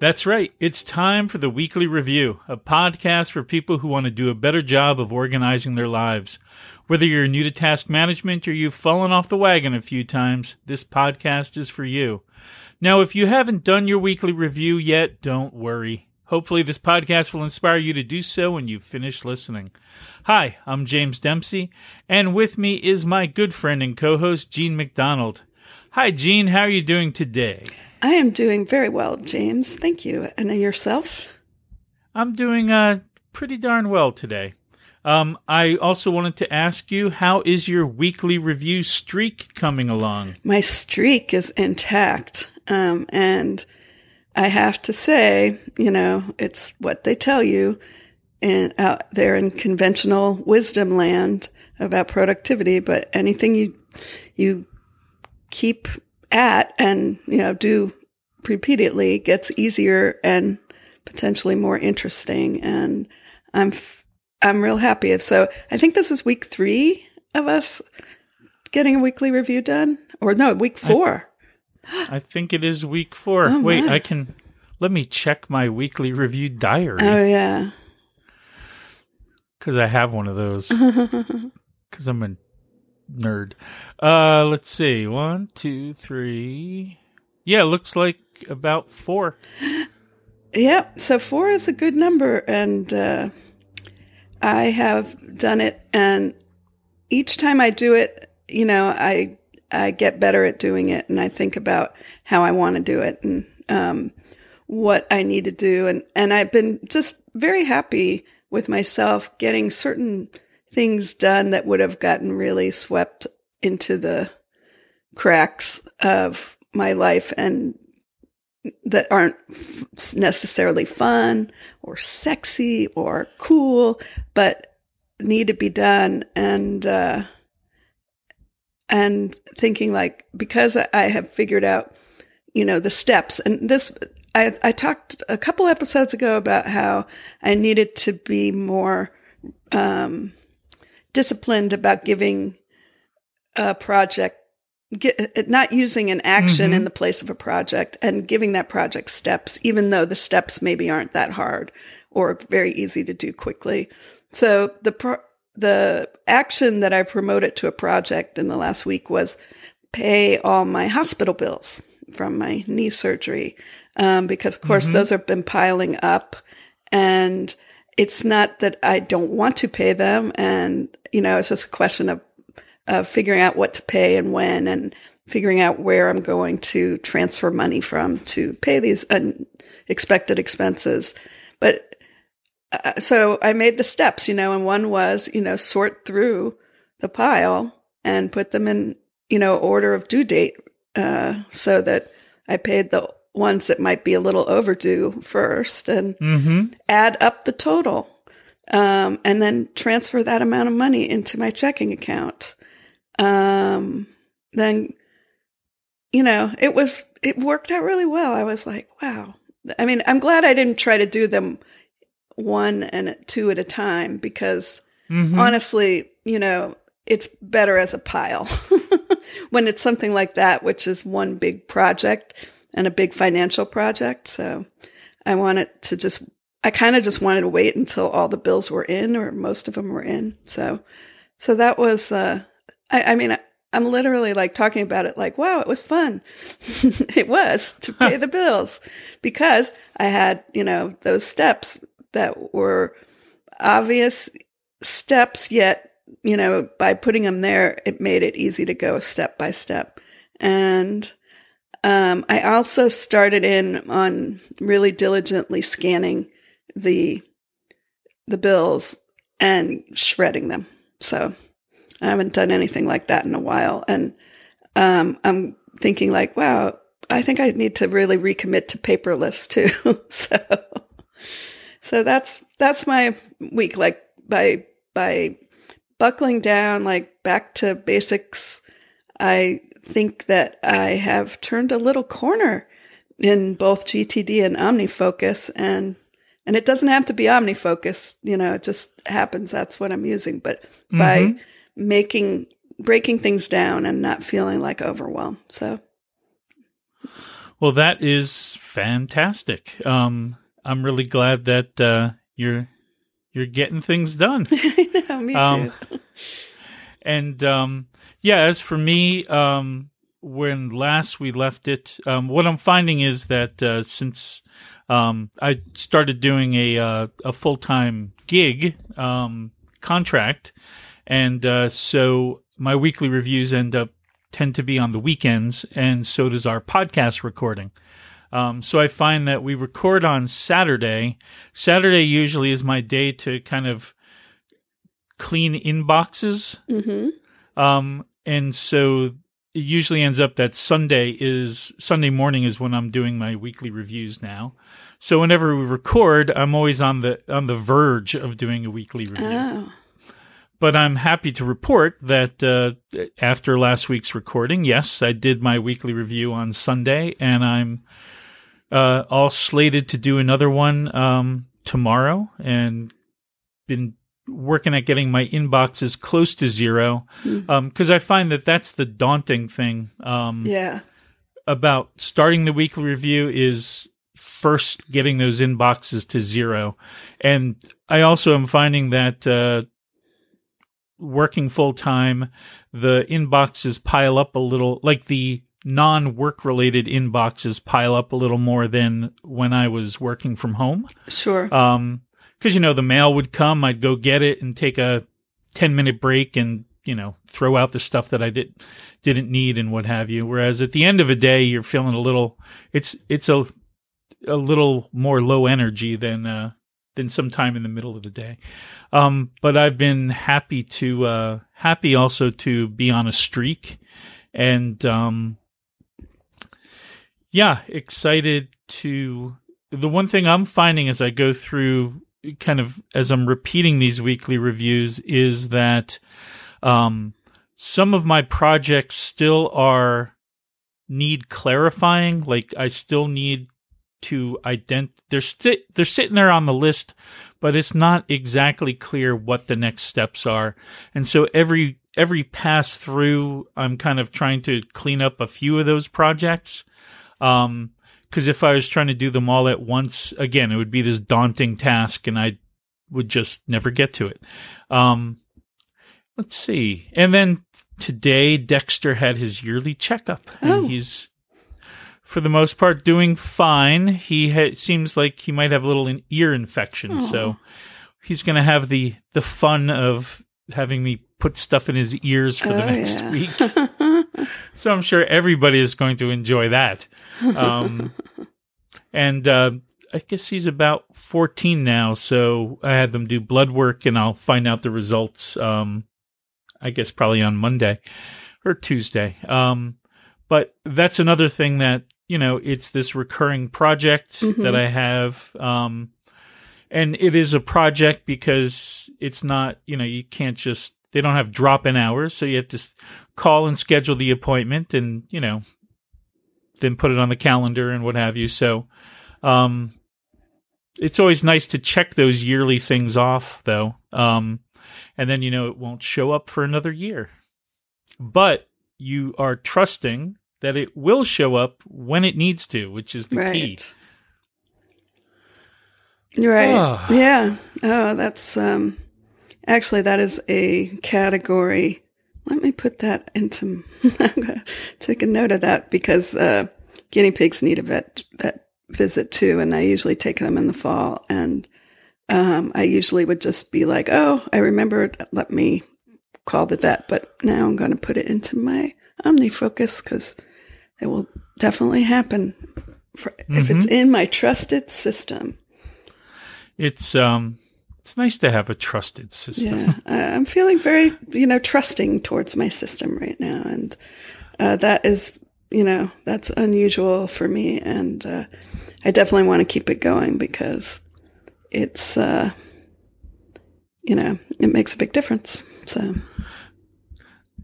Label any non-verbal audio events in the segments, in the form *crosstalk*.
That's right. It's time for the Weekly Review, a podcast for people who want to do a better job of organizing their lives. Whether you're new to task management or you've fallen off the wagon a few times, this podcast is for you. Now, if you haven't done your weekly review yet, don't worry. Hopefully, this podcast will inspire you to do so when you finish listening. Hi, I'm James Dempsey, and with me is my good friend and co host, Jean MacDonald. Hi, Jean. How are you doing today? I am doing very well, James. Thank you. And yourself? I'm doing uh, pretty darn well today. Um, I also wanted to ask you, how is your weekly review streak coming along? My streak is intact. Um, and I have to say, you know, it's what they tell you in, out there in conventional wisdom land about productivity, but anything you, you keep at and, you know, do repeatedly gets easier and potentially more interesting. And I'm, I'm real happy. So I think this is week three of us getting a weekly review done or no, week four. I, I think it is week four. Oh, Wait, my. I can, let me check my weekly review diary. Oh yeah. Cause I have one of those. *laughs* Cause I'm a nerd. Uh, let's see. One, two, three. Yeah, looks like about four. Yep. So four is a good number, and uh, I have done it. And each time I do it, you know, I I get better at doing it, and I think about how I want to do it and um, what I need to do, and and I've been just very happy with myself getting certain things done that would have gotten really swept into the cracks of my life and that aren't necessarily fun or sexy or cool, but need to be done. And, uh, and thinking like, because I have figured out, you know, the steps and this, I, I talked a couple episodes ago about how I needed to be more, um, disciplined about giving a project get, not using an action mm-hmm. in the place of a project and giving that project steps, even though the steps maybe aren't that hard or very easy to do quickly. So the pro- the action that I promoted to a project in the last week was pay all my hospital bills from my knee surgery, um, because of course mm-hmm. those have been piling up, and it's not that I don't want to pay them, and you know it's just a question of of figuring out what to pay and when and figuring out where I'm going to transfer money from to pay these unexpected expenses. But uh, so I made the steps, you know, and one was, you know, sort through the pile and put them in, you know, order of due date, uh, so that I paid the ones that might be a little overdue first and mm-hmm. add up the total. Um, and then transfer that amount of money into my checking account um, then, you know, it was, it worked out really well. I was like, wow. I mean, I'm glad I didn't try to do them one and two at a time because mm-hmm. honestly, you know, it's better as a pile *laughs* when it's something like that, which is one big project and a big financial project. So I wanted to just, I kind of just wanted to wait until all the bills were in or most of them were in. So, so that was, uh, I, I mean, I'm literally like talking about it like, wow, it was fun. *laughs* it was to pay the bills because I had, you know, those steps that were obvious steps, yet, you know, by putting them there, it made it easy to go step by step. And um, I also started in on really diligently scanning the the bills and shredding them. So I haven't done anything like that in a while. And um, I'm thinking like, wow, I think I need to really recommit to paperless too. *laughs* so, so that's that's my week. Like by by buckling down, like back to basics. I think that I have turned a little corner in both GTD and OmniFocus, and and it doesn't have to be OmniFocus. You know, it just happens. That's what I'm using. But mm-hmm. by making breaking things down and not feeling like overwhelm. So Well, that is fantastic. Um, I'm really glad that uh, you're you're getting things done. *laughs* I know, me Um, too. *laughs* And um, yeah, as for me, um, when last we left it, um, what I'm finding is that uh, since um, I started doing a uh, a full time gig um, contract, and uh, so my weekly reviews end up tend to be on the weekends, and so does our podcast recording. Um, so I find that we record on Saturday. Saturday usually is my day to kind of clean inboxes hmm um, and so it usually ends up that Sunday is Sunday morning is when I'm doing my weekly reviews now. So whenever we record, I'm always on the on the verge of doing a weekly review. Oh, But I'm happy to report that uh, after last week's recording, yes, I did my weekly review on Sunday, and I'm uh, all slated to do another one um, tomorrow, and been working at getting my inboxes close to zero because I find that that's the daunting thing um, yeah. about starting the weekly review is first getting those inboxes to zero. And I also am finding that uh, working full time, the inboxes pile up a little, like the non work related inboxes pile up a little more than when I was working from home. Sure. Um, cause you know, the mail would come, I'd go get it and take a 10 minute break and, you know, throw out the stuff that I did, didn't need and what have you. Whereas at the end of a day, you're feeling a little, it's, it's a, a little more low energy than, uh, than sometime in the middle of the day. Um, but I've been happy to, uh, happy also to be on a streak and, um, yeah, excited to, the one thing I'm finding as I go through kind of as I'm repeating these weekly reviews is that um, some of my projects still are need clarifying. Like I still need to ident. They're sti- they're sitting there on the list, but it's not exactly clear what the next steps are. And so every every pass through, I'm kind of trying to clean up a few of those projects. Um, because if I was trying to do them all at once, again, it would be this daunting task, and I would just never get to it. Um, let's see. And then today, Dexter had his yearly checkup, and Oh. he's, for the most part, doing fine. He ha- seems like he might have a little ear infection, so he's going to have the the fun of having me put stuff in his ears for the Oh, next yeah. week. *laughs* so I'm sure everybody is going to enjoy that. Um, and uh, I guess he's about 14 now, so I had them do blood work, and I'll find out the results. Um, I guess probably on Monday or Tuesday. Um, but that's another thing that you know it's this recurring project Mhm. that I have. Um, and it is a project because it's not you know you can't just they don't have drop in hours so you have to call and schedule the appointment and you know then put it on the calendar and what have you so um it's always nice to check those yearly things off though um and then you know it won't show up for another year but you are trusting that it will show up when it needs to which is the key right. Right. Ah. Yeah. Oh, that's um actually that is a category. Let me put that into *laughs* I'm gonna take a note of that because uh guinea pigs need a vet vet visit too, and I usually take them in the fall and um I usually would just be like, Oh, I remembered, let me call the vet, but now I'm gonna put it into my OmniFocus because it will definitely happen for, if it's in my trusted system. It's um, it's nice to have a trusted system. Yeah, I'm feeling very, you know, trusting towards my system right now, and uh, that is, you know, that's unusual for me, and uh, I definitely want to keep it going because it's, uh, you know, it makes a big difference. So,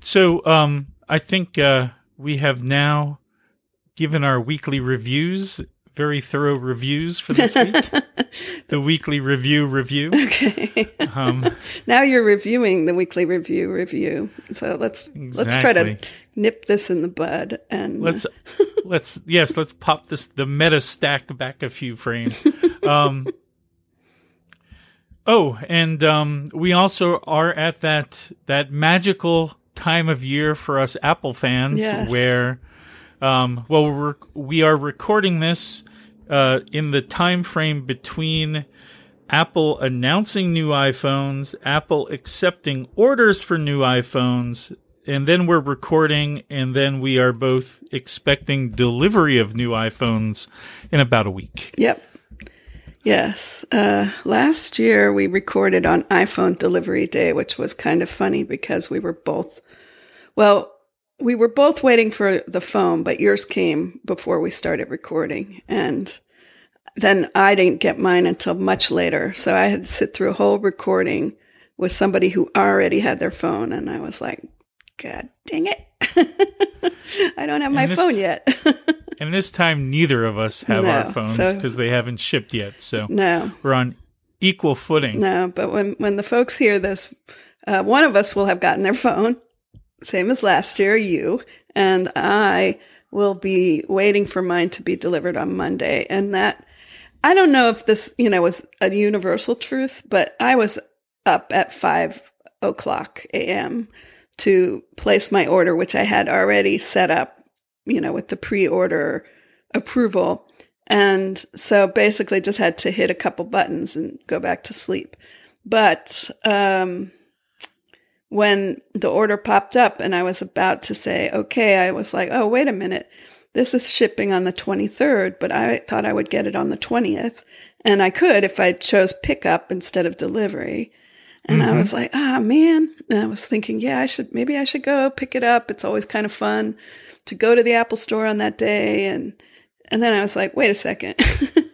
So, um, I think uh, we have now given our weekly reviews, very thorough reviews for this week. *laughs* the weekly review review. okay, Um, *laughs* now you're reviewing the weekly review review. So let's let's try to nip this in the bud and let's *laughs* let's yes let's pop this the meta stack back a few frames um oh and um we also are at that that magical time of year for us apple fans Yes. where um well we're we are recording this uh in the time frame between Apple announcing new iPhones, Apple accepting orders for new iPhones, and then we're recording, and then we are both expecting delivery of new iPhones in about a week. Yep. Yes. Uh, last year we recorded on iPhone delivery day, which was kind of funny because we were both, well, we were both waiting for the phone, but yours came before we started recording. And then I didn't get mine until much later. So I had to sit through a whole recording with somebody who already had their phone. And I was like, God dang it. *laughs* I don't have my And this- phone yet. *laughs* And this time, neither of us have No, our phones so- because they haven't shipped yet. So no. we're on equal footing. No, but when when the folks hear this, uh, one of us will have gotten their phone, same as last year, you, and I will be waiting for mine to be delivered on Monday. And that I don't know if this, you know, was a universal truth, but I was up at five o'clock a.m. to place my order, which I had already set up, you know, with the pre-order approval. And so basically just had to hit a couple buttons and go back to sleep. But um, when the order popped up and I was about to say, okay, I was like, oh, wait a minute. This is shipping on the 23rd, but I thought I would get it on the 20th. And I could if I chose pickup instead of delivery. And I was like, ah, man. And I was thinking, yeah, I should, maybe I should go pick it up. It's always kind of fun to go to the Apple store on that day. And, and then I was like, wait a second. *laughs*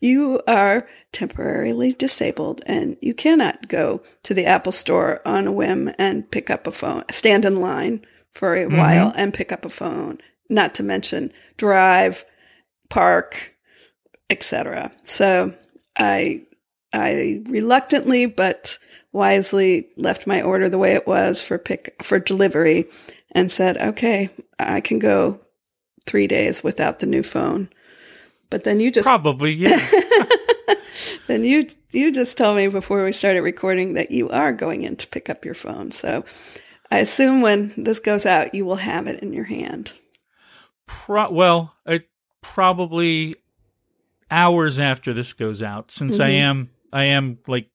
you are temporarily disabled and you cannot go to the Apple store on a whim and pick up a phone, stand in line for a mm-hmm. while and pick up a phone, not to mention drive, park, etc. So I I reluctantly but wisely left my order the way it was for pick for delivery and said, "Okay, I can go 3 days without the new phone." But then you just Probably, yeah. *laughs* then you you just told me before we started recording that you are going in to pick up your phone. So I assume when this goes out, you will have it in your hand. Pro- well, it probably hours after this goes out, since I Mhm. am I am like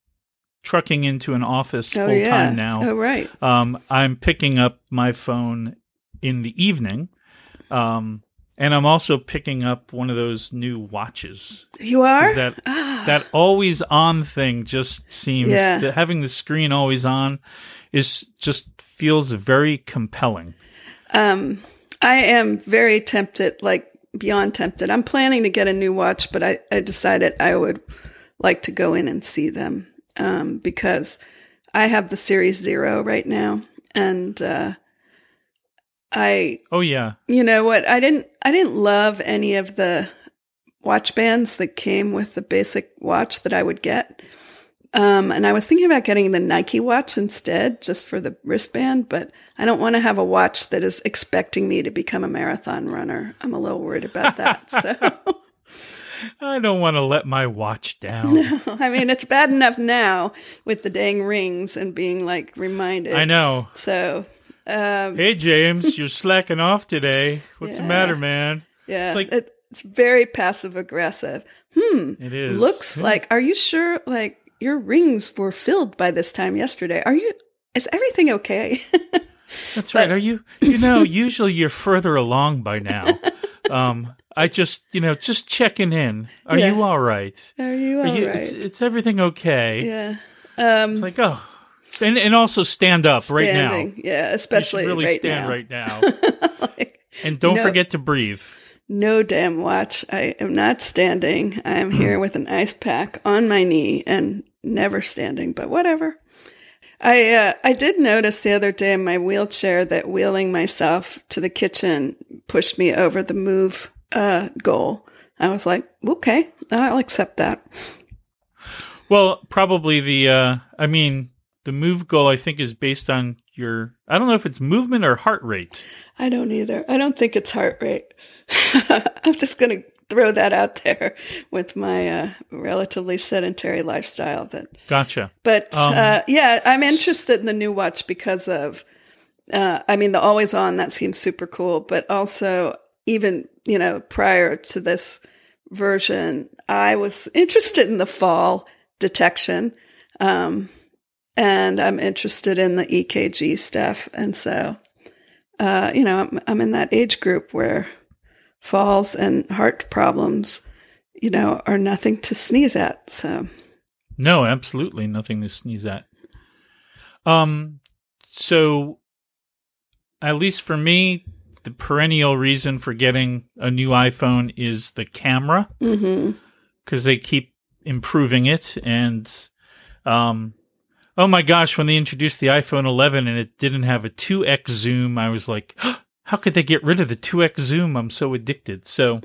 trucking into an office Oh full yeah. time now. Oh right. Um, I'm picking up my phone in the evening, um, and I'm also picking up one of those new watches. You are. That ah, that always on thing just seems Yeah. that having the screen always on is just feels very compelling. um, I am very tempted, like beyond tempted. I'm planning to get a new watch, but I, I decided I would like to go in and see them um, because I have the Series Zero right now, and uh, I Oh yeah, You know what? I didn't I didn't love any of the watch bands that came with the basic watch that I would get. Um, and I was thinking about getting the Nike watch instead, just for the wristband, but I don't want to have a watch that is expecting me to become a marathon runner. I'm a little worried about that. *laughs* So, I don't want to let my watch down. I mean, it's bad enough now with the dang rings and being like reminded. I know. So, um, Hey James, you're slacking off today. What's the matter, man? yeah, it's like- it, it's very passive aggressive. Hmm. It is. looks Yeah. like are you sure like your rings were filled by this time yesterday are you is everything okay *laughs* That's right. Are you? You know, usually you're further along by now. *laughs* Um, I just, you know, just checking in. Are Yeah. you all right? are you Are you, right? it's, it's everything okay? yeah um It's like, oh, and and also stand up right now. yeah especially really right stand now right now, *laughs* like, and don't No. forget to breathe. no damn watch i am not standing i am here with an ice pack on my knee and never standing but whatever I uh, I did notice the other day in my wheelchair that wheeling myself to the kitchen pushed me over the move uh, goal. I was like, okay, I'll accept that. Well, probably the. Uh, I mean, the move goal I think is based on your I don't know if it's movement or heart rate. I don't either. I don't think it's heart rate. *laughs* I'm just going to throw that out there with my uh, relatively sedentary lifestyle. That Gotcha. But Um, uh, yeah, I'm interested in the new watch because of, uh, I mean, the always on, that seems super cool. But also, even, you know, prior to this version, I was interested in the fall detection. Um, and I'm interested in the EKG stuff. And so, uh, you know, I'm, I'm in that age group where falls and heart problems, you know, are nothing to sneeze at. So, No, absolutely nothing to sneeze at. Um, so at least for me, the perennial reason for getting a new iPhone is the camera because they keep improving it. And, um, oh my gosh, when they introduced the iPhone 11 and it didn't have a 2x zoom, I was like, how could they get rid of the 2x zoom? I'm so addicted. So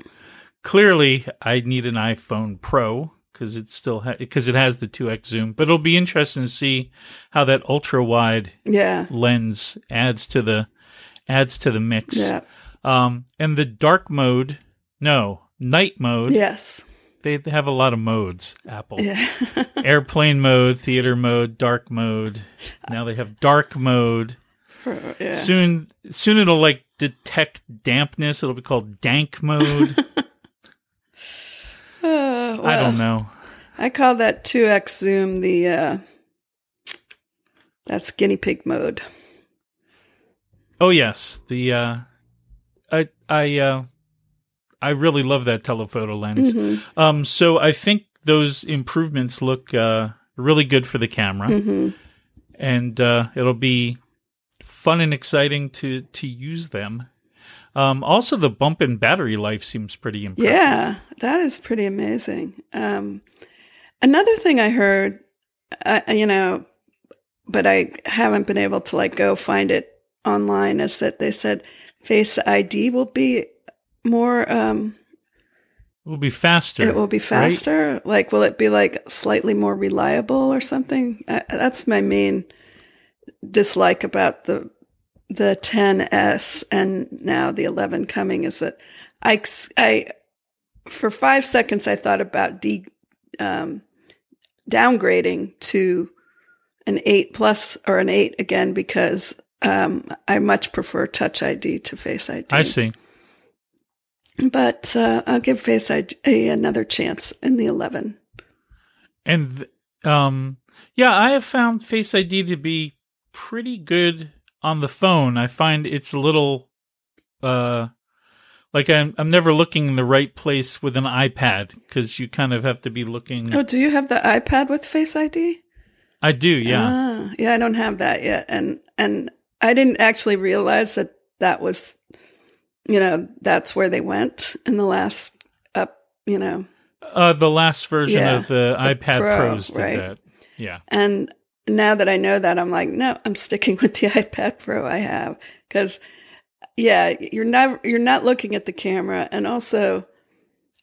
clearly, I need an iPhone Pro because it still because it has the 2x zoom. But it'll be interesting to see how that ultra wide yeah, lens adds to the adds to the mix. yeah, Um, and the dark mode, no, night mode. yes, They they have a lot of modes. Apple yeah. *laughs* airplane mode, theater mode, dark mode. Now they have dark mode. yeah. Soon, soon it'll like detect dampness. It'll be called dank mode. *laughs* Uh, I don't know. I call that 2x zoom the, uh, that's guinea pig mode. Oh yes, the uh, I I uh, I really love that telephoto lens. Mhm, Um, so I think those improvements look uh really good for the camera, mhm. and uh, it'll be fun and exciting to to use them. Um, also, the bump in battery life seems pretty impressive. Yeah, that is pretty amazing. Um, another thing I heard, uh, you know, but I haven't been able to like go find it online is that they said Face ID will be more, um, It will be faster. it will be right? faster. Like, will it be like slightly more reliable or something? Uh, that's my main dislike about the the 10s and now the 11 coming is that I, I for five seconds I thought about de, um, downgrading to an eight plus or an eight again because um, I much prefer Touch ID to Face ID. I see. But uh, I'll give Face ID another chance in the 11. And um, yeah, I have found Face ID to be pretty good on the phone. I find it's a little uh like I'm I'm never looking in the right place with an iPad because you kind of have to be looking. Oh, do you have the iPad with Face ID? I do, yeah. Ah, yeah, I don't have that yet, and and I didn't actually realize that that was, you know, that's where they went in the last up, you know, Uh, the last version Yeah, of the, the iPad Pro, Pros did right. that. Yeah. and now that I know that, I'm like, no, I'm sticking with the *laughs* iPad Pro I have because, yeah, you're never you're not looking at the camera, and also,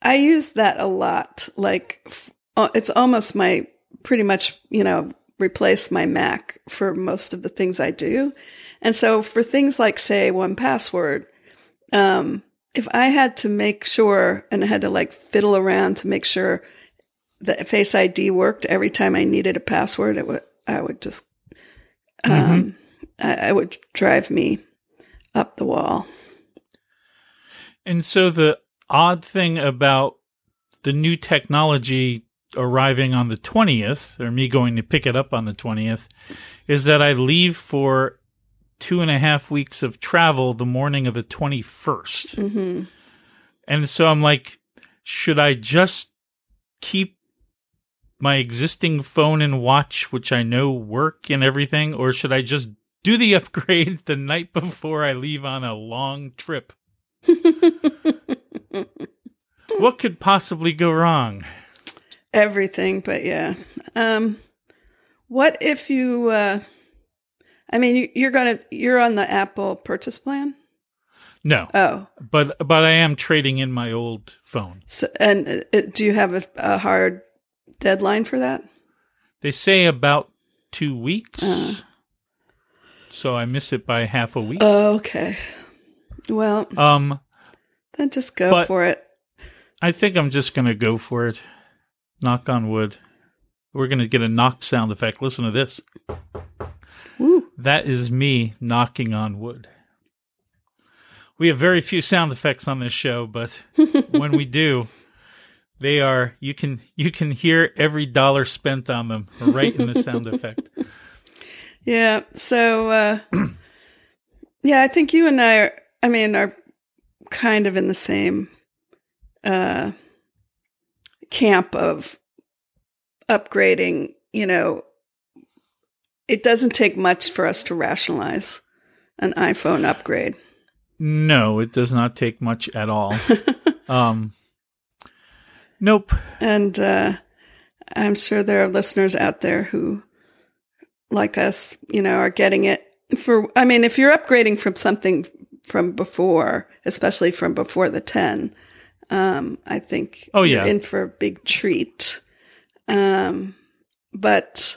I use that a lot. Like, f- uh, it's almost my pretty much, you know, replace my Mac for most of the things I do. And so for things like say 1Password, um, if I had to make sure and I had to like fiddle around to make sure that Face ID worked every time I needed a password, it would I would just um, I, I would drive me up the wall. And so the odd thing about the new technology arriving on the 20th, or me going to pick it up on the 20th, is that I leave for two and a half weeks of travel the morning of the 21st. hmm And so I'm like, should I just keep my existing phone and watch, which I know work and everything, or should I just do the *laughs* upgrade the night before I leave on a long trip? *laughs* What could possibly go wrong? Everything, but yeah. Um, what if you? Uh, I mean, you, you're gonna you're on the Apple purchase plan. No, Oh, but but I am trading in my old phone. so and uh, do you have a, a hard deadline for that? They say about two weeks. Uh. so I miss it by half a week. Oh, okay. Well, Um, then just go for it. I think I'm just gonna go for it. Knock on wood. We're gonna get a knock sound effect. Listen to this. Woo. That is me knocking on wood. We have very few sound effects on this show, but *laughs* when we do, they are you can you can hear every dollar spent on them right in the sound *laughs* effect. Yeah. So, uh, yeah, I think you and I are, I mean, are kind of in the same uh, camp of upgrading. You know, it doesn't take much for us to rationalize an iPhone upgrade. No, it does not take much at all. *laughs* Um Nope. And uh, I'm sure there are listeners out there who, like us, you know, are getting it for. I mean, if you're upgrading from something from before, especially from before the 10, um, I think Oh, you're yeah. in for a big treat. Um, but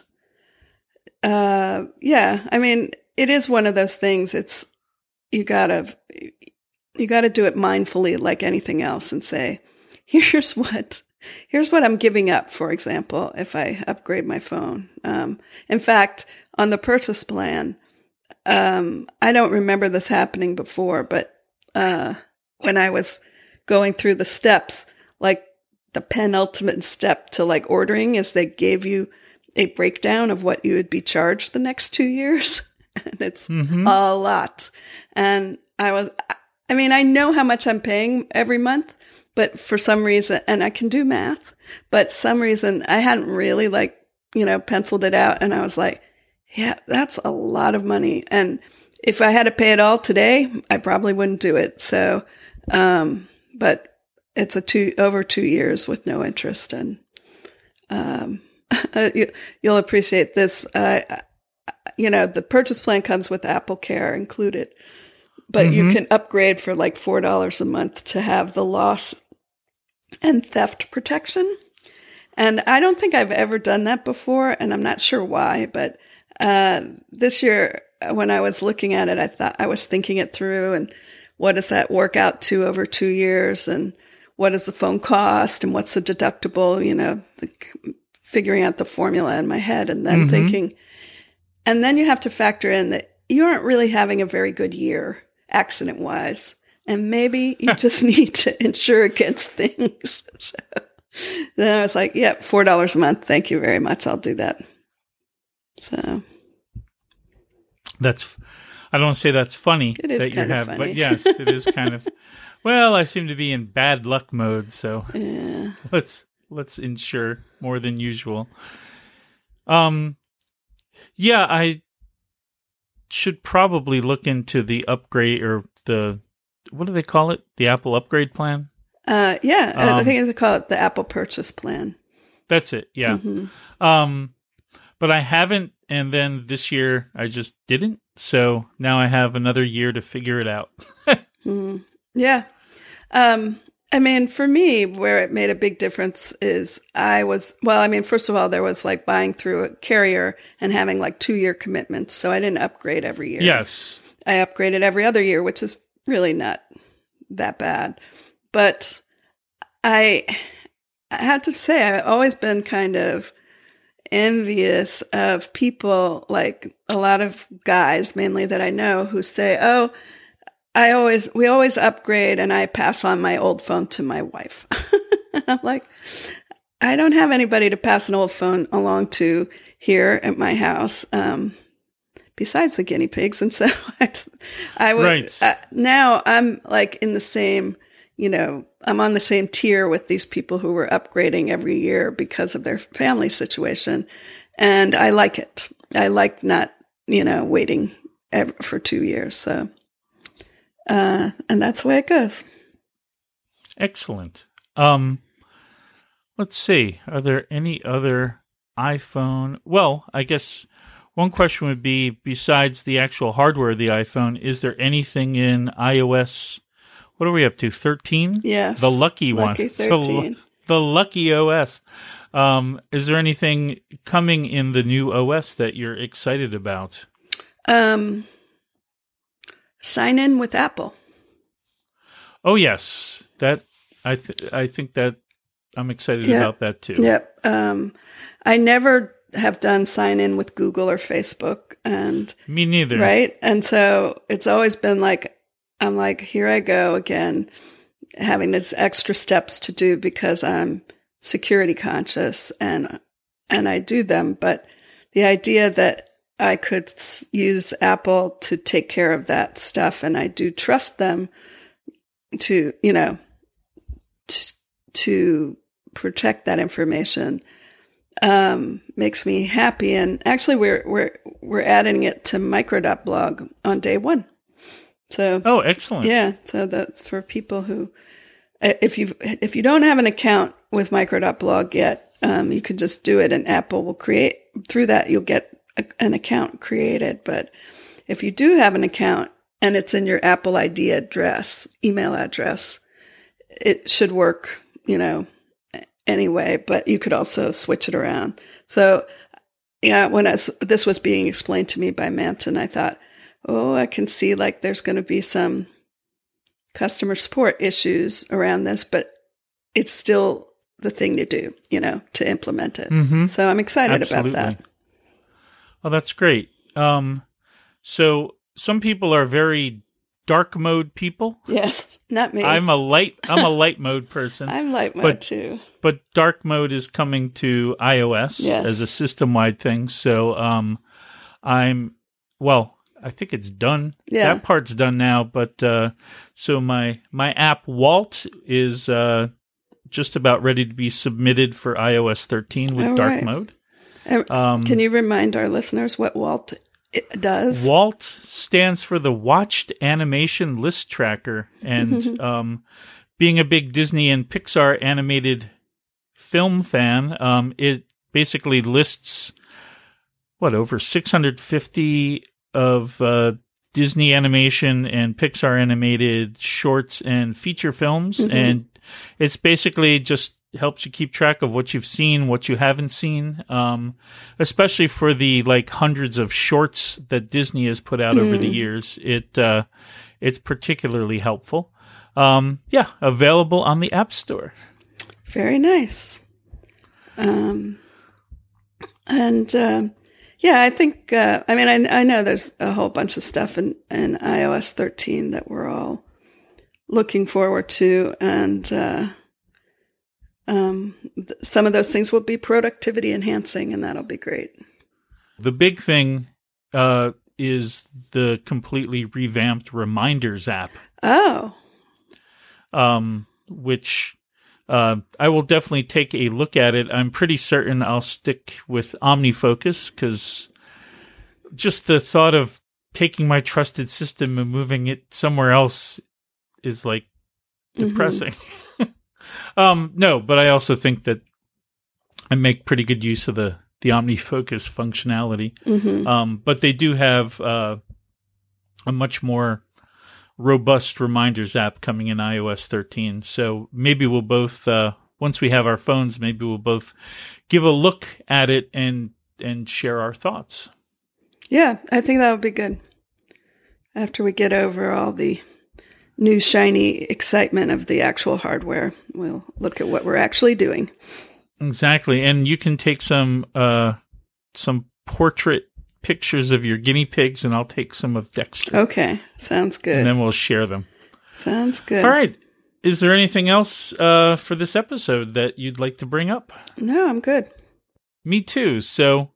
uh, yeah, I mean, it is one of those things. It's you gotta you gotta do it mindfully, like anything else, and say, here's *laughs* what here's what I'm giving up. For example, if I upgrade my phone. Um, in fact, on the purchase plan, um, I don't remember this happening before, but uh, when I was going through the steps, like the penultimate step to like ordering is they gave you a breakdown of what you would be charged the next two years. *laughs* and it's Mhm. a lot. And I was, I mean, I know how much I'm paying every month, but for some reason, and I can do math, but some reason I hadn't really like, you know, penciled it out. And I was like, yeah, that's a lot of money. And if I had to pay it all today, I probably wouldn't do it. So, um, but it's a two over two years with no interest, and um, *laughs* you, you'll appreciate this. Uh, you know, the purchase plan comes with Apple Care included, but you Mhm. can upgrade for like four dollars a month to have the loss and theft protection. And I don't think I've ever done that before, and I'm not sure why. But uh, this year, when I was looking at it, I thought I was thinking it through, and what does that work out to over two years, and what does the phone cost, and what's the deductible? You know, the, figuring out the formula in my head, and then Mhm. thinking, and then you have to factor in that you aren't really having a very good year accident wise. And maybe you *laughs* just need to insure against things. *laughs* So then I was like, yep, $4 a month. Thank you very much. I'll do that. So That's I don't say that's funny It is that you have, funny. but yes, it is kind of *laughs* well, I seem to be in bad luck mode, so yeah. let's let's ensure more than usual. Um yeah, I should probably look into the upgrade or the what do they call it? The Apple upgrade plan? Uh, yeah. I Um, think they call it the Apple purchase plan. That's it. Yeah. Mhm. Um, but I haven't, and then this year I just didn't. So now I have another year to figure it out. *laughs* Mm, yeah. Um, I mean, for me, where it made a big difference is I was, well, I mean, first of all, there was like buying through a carrier and having like two year commitments. So I didn't upgrade every year. yes. I upgraded every other year, which is really not that bad. But I, I have to say, I've always been kind of envious of people, like a lot of guys, mainly that I know, who say, "Oh, I always we always upgrade, and I pass on my old phone to my wife." *laughs* and I'm like, I don't have anybody to pass an old phone along to here at my house. Um, besides the guinea pigs, and so *laughs* I, I would Right. uh, now I'm like in the same, you know, I'm on the same tier with these people who were upgrading every year because of their family situation, and I like it. I like not, you know, waiting ev for two years. So, uh, and that's the way it goes. Excellent. Um, let's see. Are there any other iPhone? Well, I guess one question would be besides the actual hardware of the iPhone, is there anything in iOS? What are we up to? 13? Yes, The lucky, Lucky one. *laughs* The 13. The, lucky OS. Um, is there anything coming in the new OS that you're excited about? Um, sign in with Apple. Oh yes, that I th- I think that I'm excited Yeah. about that too. Yep. Um, I never have done sign in with Google or Facebook, and Me neither. right, and so it's always been like I'm like here I go again, having these extra steps to do because I'm security conscious and and I do them, but the idea that I could use Apple to take care of that stuff, and I do trust them to you know t- to protect that information um, makes me happy. And actually, we're we're we're adding it to micro.blog on day one. So Oh, excellent. yeah, so that's for people who, if you if you don't have an account with micro.blog yet, um, you can just do it, and Apple will create through that. You'll get a, an account created. But if you do have an account and it's in your Apple ID address, email address, it should work. You know, anyway. But you could also switch it around. So yeah, when I this was being explained to me by Manton, I thought, oh, I can see like there's going to be some customer support issues around this, but it's still the thing to do, you know, to implement it. Mhm. So I'm excited Absolutely. about that. Oh, that's great. Um, so some people are very dark mode people. *laughs* Yes, not me. I'm a light. I'm a *laughs* light mode person. I'm light mode but- too. but dark mode is coming to iOS Yes. as a system wide thing. So um, I'm well. I think it's done. Yeah. That part's done now. But uh, so my my app Walt is uh, just about ready to be submitted for iOS 13 with All dark right. mode. Um, Can you remind our listeners what Walt does? Walt stands for the Watched Animation List Tracker, and *laughs* um, being a big Disney and Pixar animated film fan, um, it basically lists what over 650 of uh, Disney animation and Pixar animated shorts and feature films, and it's basically just helps you keep track of what you've seen, what you haven't seen, um, especially for the like hundreds of shorts that Disney has put out over the years. It uh, it's particularly helpful. Um, yeah, available on the App Store. Very nice. Um, and um, yeah, I think uh, I mean I, I know there's a whole bunch of stuff in, in iOS 13 that we're all looking forward to, and uh, um, th- some of those things will be productivity enhancing, and that'll be great. The big thing uh, is the completely revamped Reminders app. Oh, um, which uh, I will definitely take a look at it. I'm pretty certain I'll stick with OmniFocus because just the thought of taking my trusted system and moving it somewhere else is like depressing. *laughs* um, no, but I also think that I make pretty good use of the the OmniFocus functionality. hmm Um, but they do have uh, a much more robust reminders app coming in iOS 13. So maybe we'll both, uh, once we have our phones, maybe we'll both give a look at it and and share our thoughts. yeah, I think that would be good. After we get over all the new shiny excitement of the actual hardware, we'll look at what we're actually doing. Exactly, and you can take some uh, some portrait pictures of your guinea pigs, and I'll take some of Dexter, Okay, sounds good. and then we'll share them. Sounds good. All right. Is there anything else uh, for this episode that you'd like to bring up? No, I'm good. Me too. So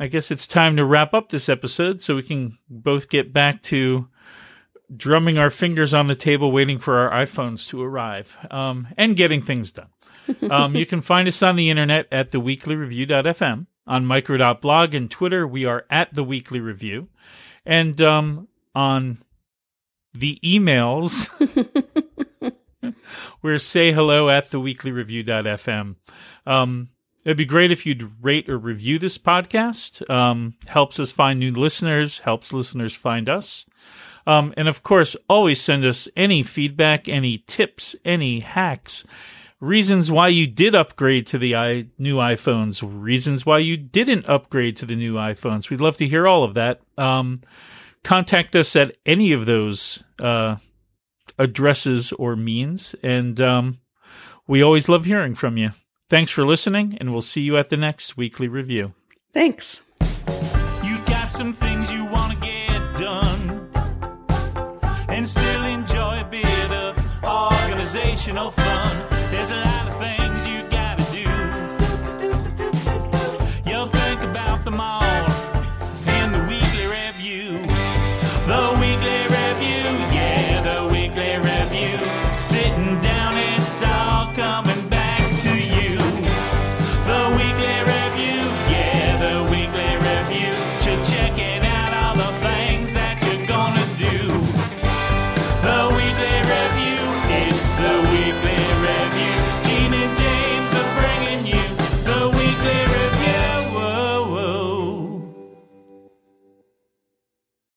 I guess it's time to wrap up this episode so we can both get back to drumming our fingers on the table waiting for our iPhones to arrive um, and getting things done. *laughs* um, you can find us on the internet at theweeklyreview.fm. On micro.blog and Twitter, we are at the Weekly Review. And um, on the emails, *laughs* we're say hello at theweeklyreview.fm. Um, it'd be great if you'd rate or review this podcast. Um, helps us find new listeners, helps listeners find us. Um, and of course, always send us any feedback, any tips, any hacks, reasons why you did upgrade to the I- new iPhones, reasons why you didn't upgrade to the new iPhones. We'd love to hear all of that. Um, contact us at any of those uh, addresses or means, and um, we always love hearing from you. Thanks for listening, and we'll see you at the next weekly review. Thanks. You got some things you want and still enjoy a bit of organizational fun.